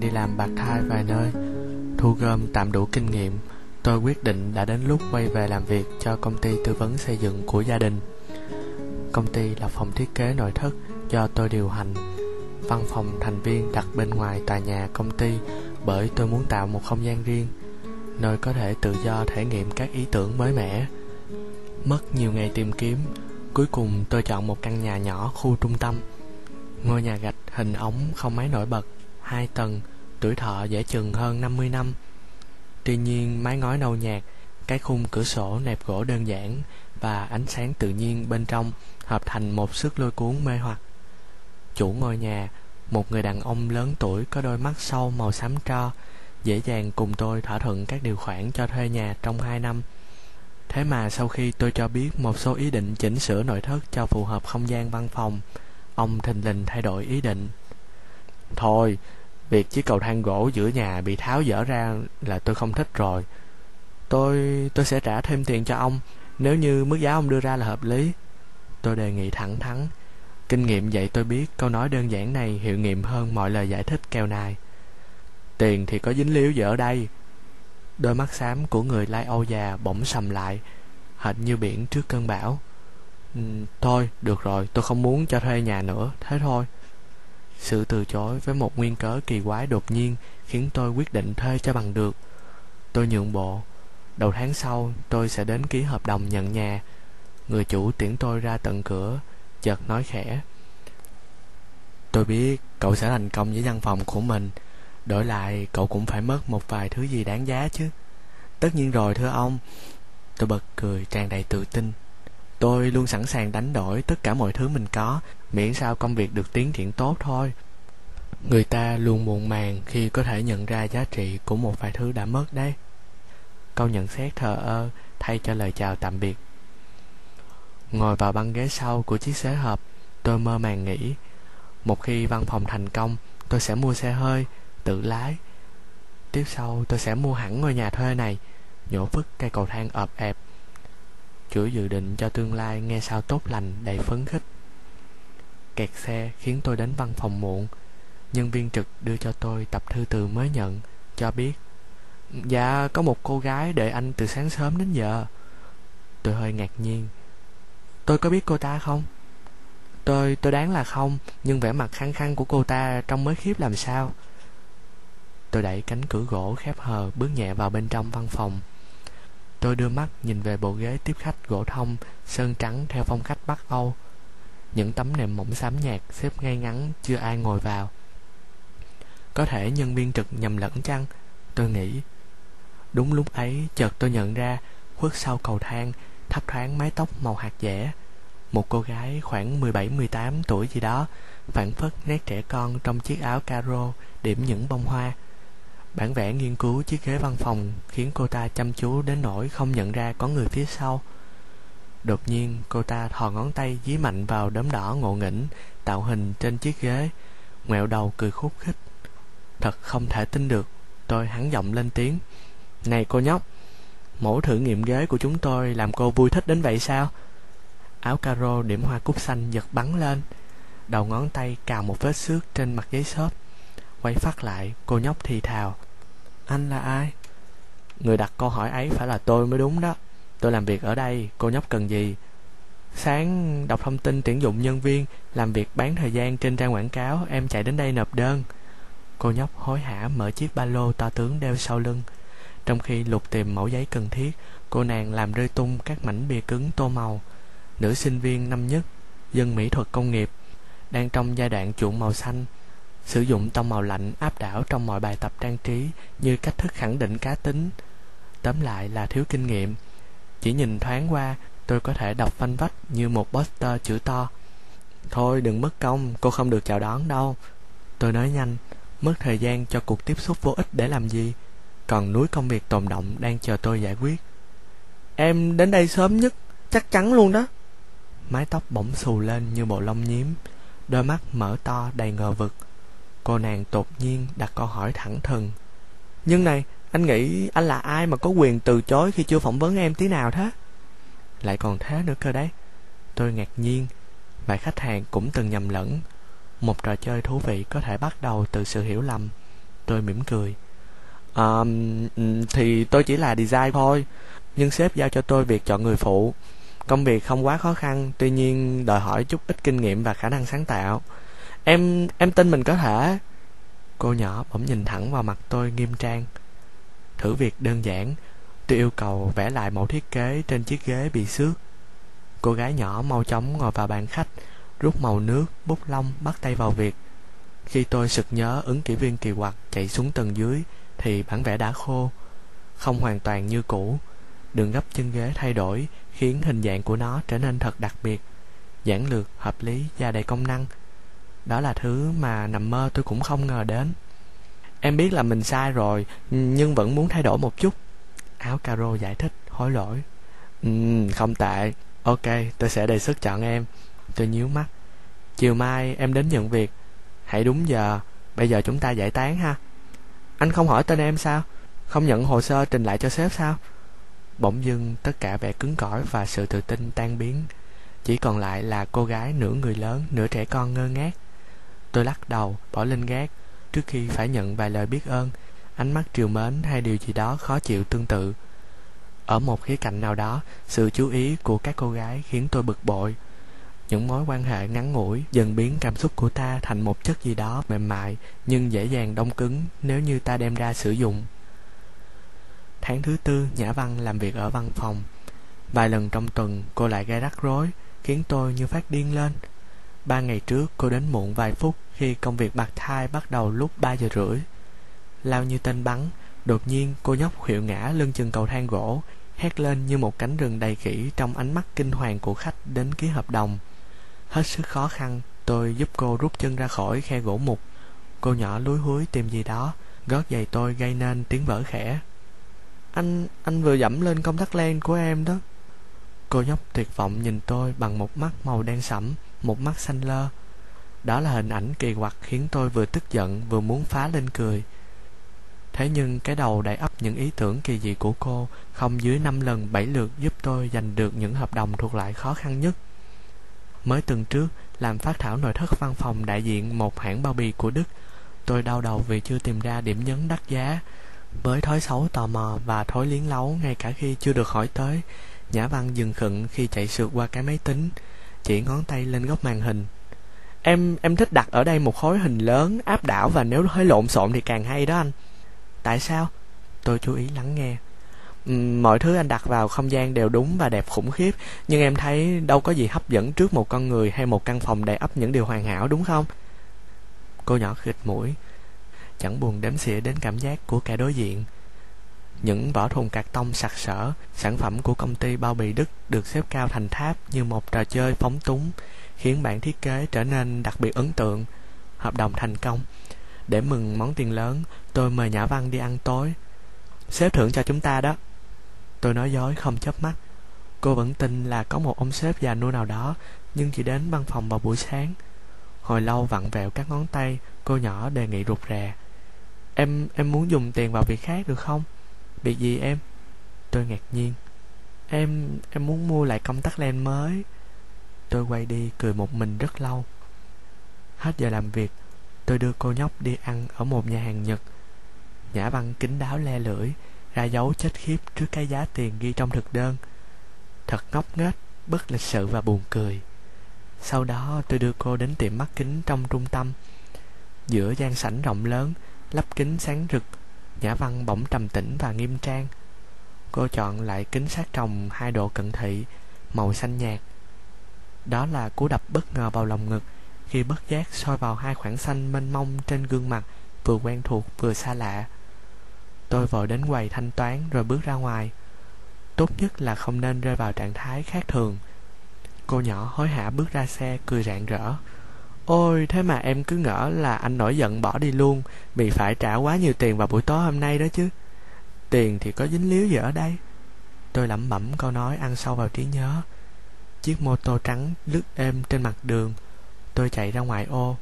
đi làm bạc thai vài nơi. Thu gom tạm đủ kinh nghiệm Tôi quyết định đã đến lúc quay về làm việc cho công ty tư vấn xây dựng của gia đình. Công ty là phòng thiết kế nội thất do tôi điều hành. Văn phòng thành viên đặt bên ngoài tòa nhà công ty Bởi tôi muốn tạo một không gian riêng Nơi có thể tự do thể nghiệm các ý tưởng mới mẻ. Mất nhiều ngày tìm kiếm Cuối cùng tôi chọn một căn nhà nhỏ khu trung tâm. Ngôi nhà gạch hình ống không mấy nổi bật Hai tầng, tuổi thọ dễ chừng hơn 50 năm. Tuy nhiên mái ngói nâu nhạt Cái khung cửa sổ nẹp gỗ đơn giản Và ánh sáng tự nhiên bên trong Hợp thành một sức lôi cuốn mê hoặc. Chủ ngôi nhà Một người đàn ông lớn tuổi có đôi mắt sâu màu xám tro Dễ dàng cùng tôi thỏa thuận các điều khoản cho thuê nhà trong 2 năm. Thế mà sau khi tôi cho biết một số ý định chỉnh sửa nội thất cho phù hợp không gian văn phòng Ông thình lình thay đổi ý định. Thôi, việc chiếc cầu thang gỗ giữa nhà bị tháo dỡ ra là tôi không thích rồi. Tôi tôi sẽ trả thêm tiền cho ông. Nếu như mức giá ông đưa ra là hợp lý Tôi đề nghị thẳng thắn. Kinh nghiệm dạy tôi biết câu nói đơn giản này hiệu nghiệm hơn mọi lời giải thích keo nài. Tiền thì có dính líu gì ở đây. Đôi mắt xám của người lai âu già bỗng sầm lại Hệt như biển trước cơn bão. Ừ, Thôi, được rồi, tôi không muốn cho thuê nhà nữa, thế thôi. Sự từ chối với một nguyên cớ kỳ quái đột nhiên Khiến tôi quyết định thuê cho bằng được. Tôi nhượng bộ. Đầu tháng sau, tôi sẽ đến ký hợp đồng nhận nhà. Người chủ tiễn tôi ra tận cửa Chợt nói khẽ. Tôi biết cậu sẽ thành công với văn phòng của mình. Đổi lại cậu cũng phải mất một vài thứ gì đáng giá chứ. Tất nhiên rồi thưa ông. Tôi bật cười tràn đầy tự tin. Tôi luôn sẵn sàng đánh đổi tất cả mọi thứ mình có. Miễn sao công việc được tiến triển tốt thôi. Người ta luôn muộn màng khi có thể nhận ra giá trị của một vài thứ đã mất đấy. Câu nhận xét thờ ơ, thay cho lời chào tạm biệt. Ngồi vào băng ghế sau của chiếc xế hộp Tôi mơ màng nghĩ, Một khi văn phòng thành công, Tôi sẽ mua xe hơi, Tự lái. Tiếp sau, tôi sẽ mua hẳn ngôi nhà thuê này, Nhổ vứt cây cầu thang ợp ẹp Chuỗi dự định cho tương lai nghe sao tốt lành đầy phấn khích. Kẹt xe khiến tôi đến văn phòng muộn. Nhân viên trực đưa cho tôi tập thư từ mới nhận, Cho biết Dạ có một cô gái đợi anh từ sáng sớm đến giờ. Tôi hơi ngạc nhiên. Tôi có biết cô ta không? Tôi tôi đoán là không, Nhưng vẻ mặt khăng khăng của cô ta trông mới khiếp làm sao. Tôi đẩy cánh cửa gỗ khép hờ Bước nhẹ vào bên trong văn phòng. Tôi đưa mắt nhìn về bộ ghế tiếp khách gỗ thông, Sơn trắng theo phong cách Bắc Âu. Những tấm nệm mỏng xám nhạt Xếp ngay ngắn, chưa ai ngồi vào. Có thể nhân viên trực nhầm lẫn chăng? Tôi nghĩ. Đúng lúc ấy, chợt tôi nhận ra, Khuất sau cầu thang, Thấp thoáng mái tóc màu hạt dẻ. Một cô gái khoảng 17-18 tuổi gì đó, Phản phất nét trẻ con trong chiếc áo caro, Điểm những bông hoa. Bản vẽ nghiên cứu chiếc ghế văn phòng Khiến cô ta chăm chú đến nỗi không nhận ra có người phía sau. Đột nhiên, cô ta thò ngón tay dí mạnh vào đốm đỏ ngộ nghĩnh, Tạo hình trên chiếc ghế. Ngoẹo đầu cười khúc khích. Thật không thể tin được, Tôi hắn giọng lên tiếng. Này cô nhóc, Mẫu thử nghiệm ghế của chúng tôi làm cô vui thích đến vậy sao? Áo caro điểm hoa cúc xanh giật bắn lên. Đầu ngón tay cào một vết xước trên mặt giấy xốp. Quay phát lại, cô nhóc thì thào. Anh là ai? Người đặt câu hỏi ấy phải là tôi mới đúng đó. Tôi làm việc ở đây, cô nhóc cần gì? Sáng đọc thông tin tuyển dụng nhân viên Làm việc bán thời gian trên trang quảng cáo Em chạy đến đây nộp đơn. Cô nhóc hối hả mở chiếc ba lô to tướng đeo sau lưng. Trong khi lục tìm mẫu giấy cần thiết Cô nàng làm rơi tung các mảnh bìa cứng tô màu. Nữ sinh viên năm nhất Dân mỹ thuật công nghiệp Đang trong giai đoạn chuộng màu xanh. Sử dụng tông màu lạnh áp đảo trong mọi bài tập trang trí Như cách thức khẳng định cá tính. Tóm lại là thiếu kinh nghiệm. Chỉ nhìn thoáng qua, Tôi có thể đọc phanh vách như một poster chữ to. Thôi đừng mất công, Cô không được chào đón đâu. Tôi nói nhanh, Mất thời gian cho cuộc tiếp xúc vô ích để làm gì? Còn núi công việc tồn động đang chờ tôi giải quyết. Em đến đây sớm nhất, Chắc chắn luôn đó. Mái tóc bỗng xù lên như bộ lông nhím, Đôi mắt mở to đầy ngờ vực. Cô nàng đột nhiên đặt câu hỏi thẳng thừng. Nhưng này anh nghĩ anh là ai mà có quyền từ chối Khi chưa phỏng vấn em tí nào thế Lại còn thế nữa cơ đấy. Tôi ngạc nhiên Vài khách hàng cũng từng nhầm lẫn. Một trò chơi thú vị có thể bắt đầu từ sự hiểu lầm. Tôi mỉm cười. À, thì tôi chỉ là design thôi nhưng sếp giao cho tôi việc chọn người phụ. Công việc không quá khó khăn tuy nhiên đòi hỏi chút ít kinh nghiệm và khả năng sáng tạo. Em em tin mình có thể. Cô nhỏ bỗng nhìn thẳng vào mặt tôi nghiêm trang thử việc đơn giản. Tôi yêu cầu vẽ lại mẫu thiết kế trên chiếc ghế bị xước. Cô gái nhỏ mau chóng ngồi vào bàn khách, rút màu nước, bút lông bắt tay vào việc. Khi tôi sực nhớ ứng kỷ viên kỳ quặc chạy xuống tầng dưới, thì bản vẽ đã khô, không hoàn toàn như cũ. Đường gấp chân ghế thay đổi, khiến hình dạng của nó trở nên thật đặc biệt, giản lược, hợp lý và đầy công năng. Đó là thứ mà nằm mơ tôi cũng không ngờ đến em biết là mình sai rồi, nhưng vẫn muốn thay đổi một chút. Áo caro giải thích, hối lỗi. Ừ không tệ. Ok, tôi sẽ đề xuất chọn em. Tôi nhíu mắt. Chiều mai em đến nhận việc. Hãy đúng giờ. Bây giờ chúng ta giải tán ha. Anh không hỏi tên em sao? Không nhận hồ sơ trình lại cho sếp sao? Bỗng dưng, tất cả vẻ cứng cỏi và sự tự tin tan biến. Chỉ còn lại là cô gái nửa người lớn, nửa trẻ con ngơ ngác. Tôi lắc đầu, bỏ lên gác trước khi phải nhận vài lời biết ơn, ánh mắt triều mến hay điều gì đó khó chịu tương tự. Ở một khía cạnh nào đó, sự chú ý của các cô gái khiến tôi bực bội. Những mối quan hệ ngắn ngủi dần biến cảm xúc của ta thành một chất gì đó mềm mại nhưng dễ dàng đông cứng nếu như ta đem ra sử dụng. Tháng thứ tư, nhã văn làm việc ở văn phòng. Vài lần trong tuần, cô lại gây rắc rối, khiến tôi như phát điên lên ba ngày trước, cô đến muộn vài phút khi công việc bạc thai bắt đầu lúc ba giờ rưỡi. Lao như tên bắn, đột nhiên cô nhóc khuỵu ngã lưng chừng cầu thang gỗ, hét lên như một cánh rừng đầy khỉ trong ánh mắt kinh hoàng của khách đến ký hợp đồng. Hết sức khó khăn, tôi giúp cô rút chân ra khỏi khe gỗ mục. Cô nhỏ lúi húi tìm gì đó, gót giày tôi gây nên tiếng vỡ khẽ. Anh anh vừa dẫm lên công tắc len của em đó. Cô nhóc tuyệt vọng nhìn tôi bằng một mắt màu đen sẫm một mắt xanh lơ. Đó là hình ảnh kỳ quặc khiến tôi vừa tức giận, vừa muốn phá lên cười. Thế nhưng cái đầu đầy ấp những ý tưởng kỳ dị của cô, không dưới năm lần bảy lượt giúp tôi giành được những hợp đồng thuộc loại khó khăn nhất. Mới tuần trước, làm phát thảo nội thất văn phòng đại diện một hãng bao bì của đức, tôi đau đầu vì chưa tìm ra điểm nhấn đắt giá. Với thói xấu tò mò và thói liến lấu ngay cả khi chưa được hỏi tới, nhã văn dừng khựng khi chạy sượt qua cái máy tính chỉ ngón tay lên góc màn hình. Em em thích đặt ở đây một khối hình lớn, áp đảo và nếu hơi lộn xộn thì càng hay đó anh. Tại sao? Tôi chú ý lắng nghe. Ừ, mọi thứ anh đặt vào không gian đều đúng và đẹp khủng khiếp, nhưng em thấy đâu có gì hấp dẫn trước một con người hay một căn phòng đầy ắp những điều hoàn hảo, đúng không? Cô nhỏ khịt mũi, chẳng buồn đếm xỉa đến cảm giác của kẻ đối diện những vỏ thùng cạc tông sặc sỡ, sản phẩm của công ty bao bì đức được xếp cao thành tháp như một trò chơi phóng túng, khiến bản thiết kế trở nên đặc biệt ấn tượng, hợp đồng thành công. Để mừng món tiền lớn, tôi mời nhã văn đi ăn tối. Sếp thưởng cho chúng ta đó. Tôi nói dối, không chớp mắt. Cô vẫn tin là có một ông sếp già nua nào đó, nhưng chỉ đến văn phòng vào buổi sáng. Hồi lâu vặn vẹo các ngón tay, cô nhỏ đề nghị rụt rè. Em em muốn dùng tiền vào việc khác được không? Việc gì em? Tôi ngạc nhiên. Em em muốn mua lại công tắc len mới. Tôi quay đi cười một mình rất lâu. Hết giờ làm việc, tôi đưa cô nhóc đi ăn ở một nhà hàng nhật. Nhã văn kính đáo le lưỡi, ra dấu chết khiếp trước cái giá tiền ghi trong thực đơn. Thật ngốc nghếch, bất lịch sự và buồn cười. Sau đó, tôi đưa cô đến tiệm mắt kính trong trung tâm. Giữa gian sảnh rộng lớn, lắp kính sáng rực nhã văn bỗng trầm tĩnh và nghiêm trang. Cô chọn lại kính sát trồng hai độ cận thị, màu xanh nhạt. Đó là cú đập bất ngờ vào lòng ngực, khi bất giác soi vào hai khoảng xanh mênh mông trên gương mặt, vừa quen thuộc vừa xa lạ. Tôi vội đến quầy thanh toán rồi bước ra ngoài. Tốt nhất là không nên rơi vào trạng thái khác thường. Cô nhỏ hối hả bước ra xe, cười rạng rỡ ôi, thế mà em cứ ngỡ là anh nổi giận bỏ đi luôn vì phải trả quá nhiều tiền vào buổi tối hôm nay đó chứ. Tiền thì có dính líu gì ở đây? Tôi lẩm bẩm câu nói ăn sâu vào trí nhớ. Chiếc mô tô trắng lướt êm trên mặt đường. Tôi chạy ra ngoài ô.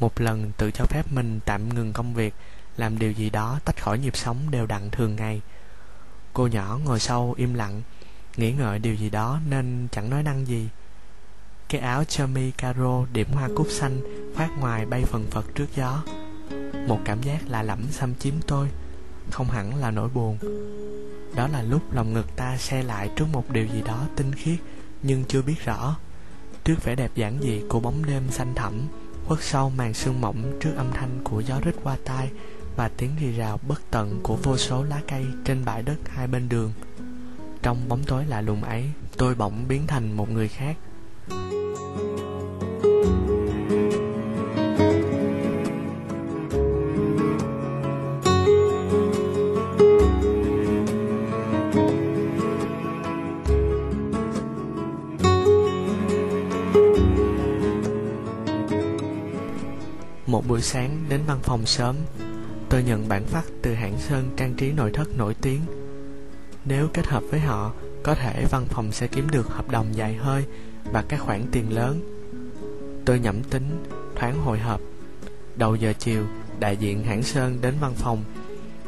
Một lần tự cho phép mình tạm ngừng công việc, làm điều gì đó tách khỏi nhịp sống đều đặn thường ngày. Cô nhỏ ngồi sau im lặng, nghĩ ngợi điều gì đó nên chẳng nói năng gì. Cái áo chơ caro điểm hoa cúc xanh Phát ngoài bay phần phật trước gió. Một cảm giác lạ lẫm xâm chiếm tôi, Không hẳn là nỗi buồn. Đó là lúc lòng ngực ta xe lại trước một điều gì đó tinh khiết, Nhưng chưa biết rõ. Trước vẻ đẹp giản dị của bóng đêm xanh thẳm, Khuất sau màn sương mỏng trước âm thanh của gió rít qua tai Và tiếng rì rào bất tận của vô số lá cây trên bãi đất hai bên đường. Trong bóng tối lạ lùng ấy, Tôi bỗng biến thành một người khác. Một buổi sáng đến văn phòng sớm Tôi nhận bản phát từ hãng Sơn trang trí nội thất nổi tiếng. Nếu kết hợp với họ Có thể văn phòng sẽ kiếm được hợp đồng dài hơi Và các khoản tiền lớn. Tôi nhẩm tính, thoáng hồi hộp. Đầu giờ chiều, đại diện hãng Sơn đến văn phòng.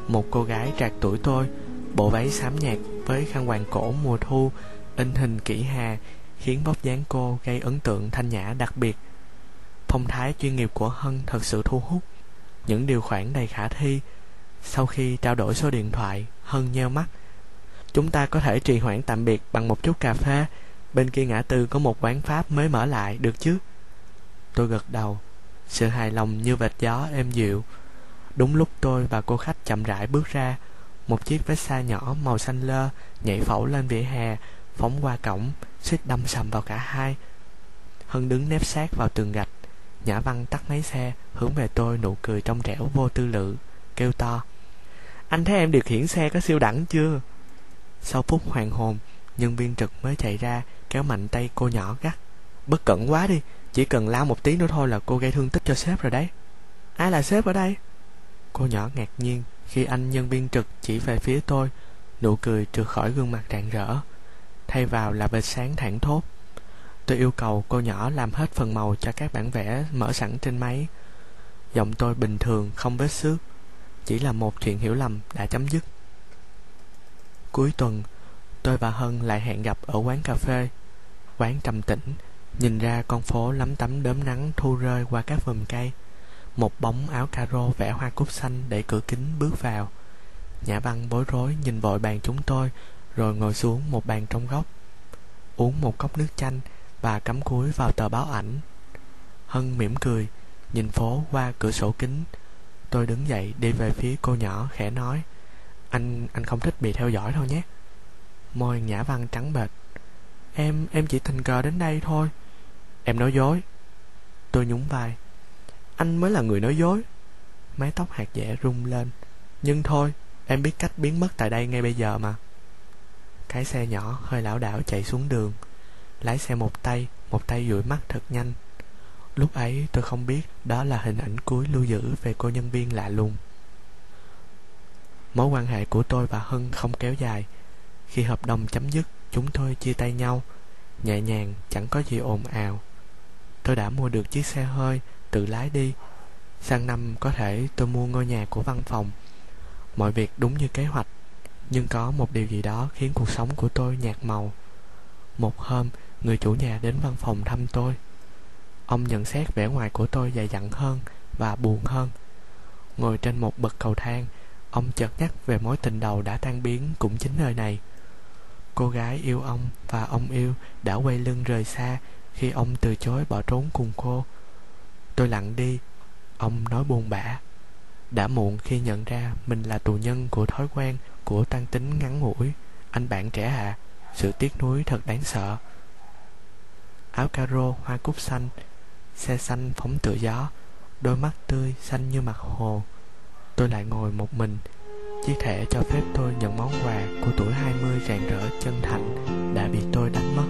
Một cô gái trạc tuổi tôi Bộ váy xám nhạt với khăn hoàng cổ mùa thu In hình kỹ hà Khiến vóc dáng cô gây ấn tượng thanh nhã đặc biệt. Phong thái chuyên nghiệp của Hân thật sự thu hút. Những điều khoản đầy khả thi. Sau khi trao đổi số điện thoại, Hân nheo mắt. Chúng ta có thể trì hoãn tạm biệt bằng một chút cà phê. Bên kia ngã tư có một quán Pháp mới mở lại, được chứ? Tôi gật đầu. Sự hài lòng như vệt gió êm dịu. Đúng lúc tôi và cô khách chậm rãi bước ra, Một chiếc Vespa nhỏ màu xanh lơ Nhảy phẩu lên vỉa hè, Phóng qua cổng, suýt đâm sầm vào cả hai. Hân đứng nép sát vào tường gạch. Nhã Văn tắt máy xe, Hướng về tôi nụ cười trong trẻo vô tư lự, Kêu to. Anh thấy em điều khiển xe có siêu đẳng chưa? Sau phút hoàng hồn, Nhân viên trực mới chạy ra, Kéo mạnh tay cô nhỏ gắt. Bất cẩn quá đi, Chỉ cần lao một tí nữa thôi là cô gây thương tích cho sếp rồi đấy. Ai là sếp ở đây? Cô nhỏ ngạc nhiên Khi anh nhân viên trực chỉ về phía tôi, Nụ cười trượt khỏi gương mặt rạng rỡ. Thay vào là bệt sáng thẳng thốt. Tôi yêu cầu cô nhỏ làm hết phần màu cho các bản vẽ mở sẵn trên máy. Giọng tôi bình thường, không vết xước. Chỉ là một chuyện hiểu lầm đã chấm dứt. Cuối tuần, tôi và Hân lại hẹn gặp ở quán cà phê. Quán trầm tĩnh, nhìn ra con phố lắm tắm đốm nắng thu rơi qua các vườn cây. Một bóng áo caro vẽ hoa cúc xanh để cửa kính bước vào. Nhã băng bối rối nhìn vội bàn chúng tôi, rồi ngồi xuống một bàn trong góc. Uống một cốc nước chanh, và cắm cúi vào tờ báo ảnh. Hân mỉm cười, nhìn phố qua cửa sổ kính. Tôi đứng dậy đi về phía cô nhỏ khẽ nói, anh anh không thích bị theo dõi đâu nhé. Môi nhã văn trắng bệch. Em em chỉ tình cờ đến đây thôi. Em nói dối. Tôi nhún vai. Anh mới là người nói dối. Mái tóc hạt dẻ rung lên. Nhưng thôi, em biết cách biến mất tại đây ngay bây giờ mà. Cái xe nhỏ hơi lảo đảo chạy xuống đường lái xe một tay một tay dụi mắt thật nhanh. Lúc ấy tôi không biết đó là hình ảnh cuối lưu giữ về cô nhân viên lạ lùng. Mối quan hệ của tôi và hân không kéo dài. Khi hợp đồng chấm dứt, chúng tôi chia tay nhau, nhẹ nhàng, chẳng có gì ồn ào. Tôi đã mua được chiếc xe hơi, tự lái đi. Sang năm có thể tôi mua ngôi nhà của văn phòng. Mọi việc đúng như kế hoạch, nhưng có một điều gì đó khiến cuộc sống của tôi nhạt màu. Một hôm người chủ nhà đến văn phòng thăm tôi. Ông nhận xét vẻ ngoài của tôi dày dặn hơn và buồn hơn. Ngồi trên một bậc cầu thang ông chợt nhắc về mối tình đầu đã tan biến cũng chính nơi này. Cô gái yêu ông và ông yêu đã quay lưng rời xa khi ông từ chối bỏ trốn cùng cô. Tôi lặng đi ông nói buồn bã. Đã muộn khi nhận ra mình là tù nhân của thói quen của tăng tính ngắn ngủi. Anh bạn trẻ ạ à, sự tiếc nuối thật đáng sợ áo caro hoa cúc xanh, xe xanh phóng tựa gió, đôi mắt tươi xanh như mặt hồ tôi lại ngồi một mình, chiếc thẻ cho phép tôi nhận món quà của tuổi 20 rạng rỡ chân thành đã bị tôi đánh mất.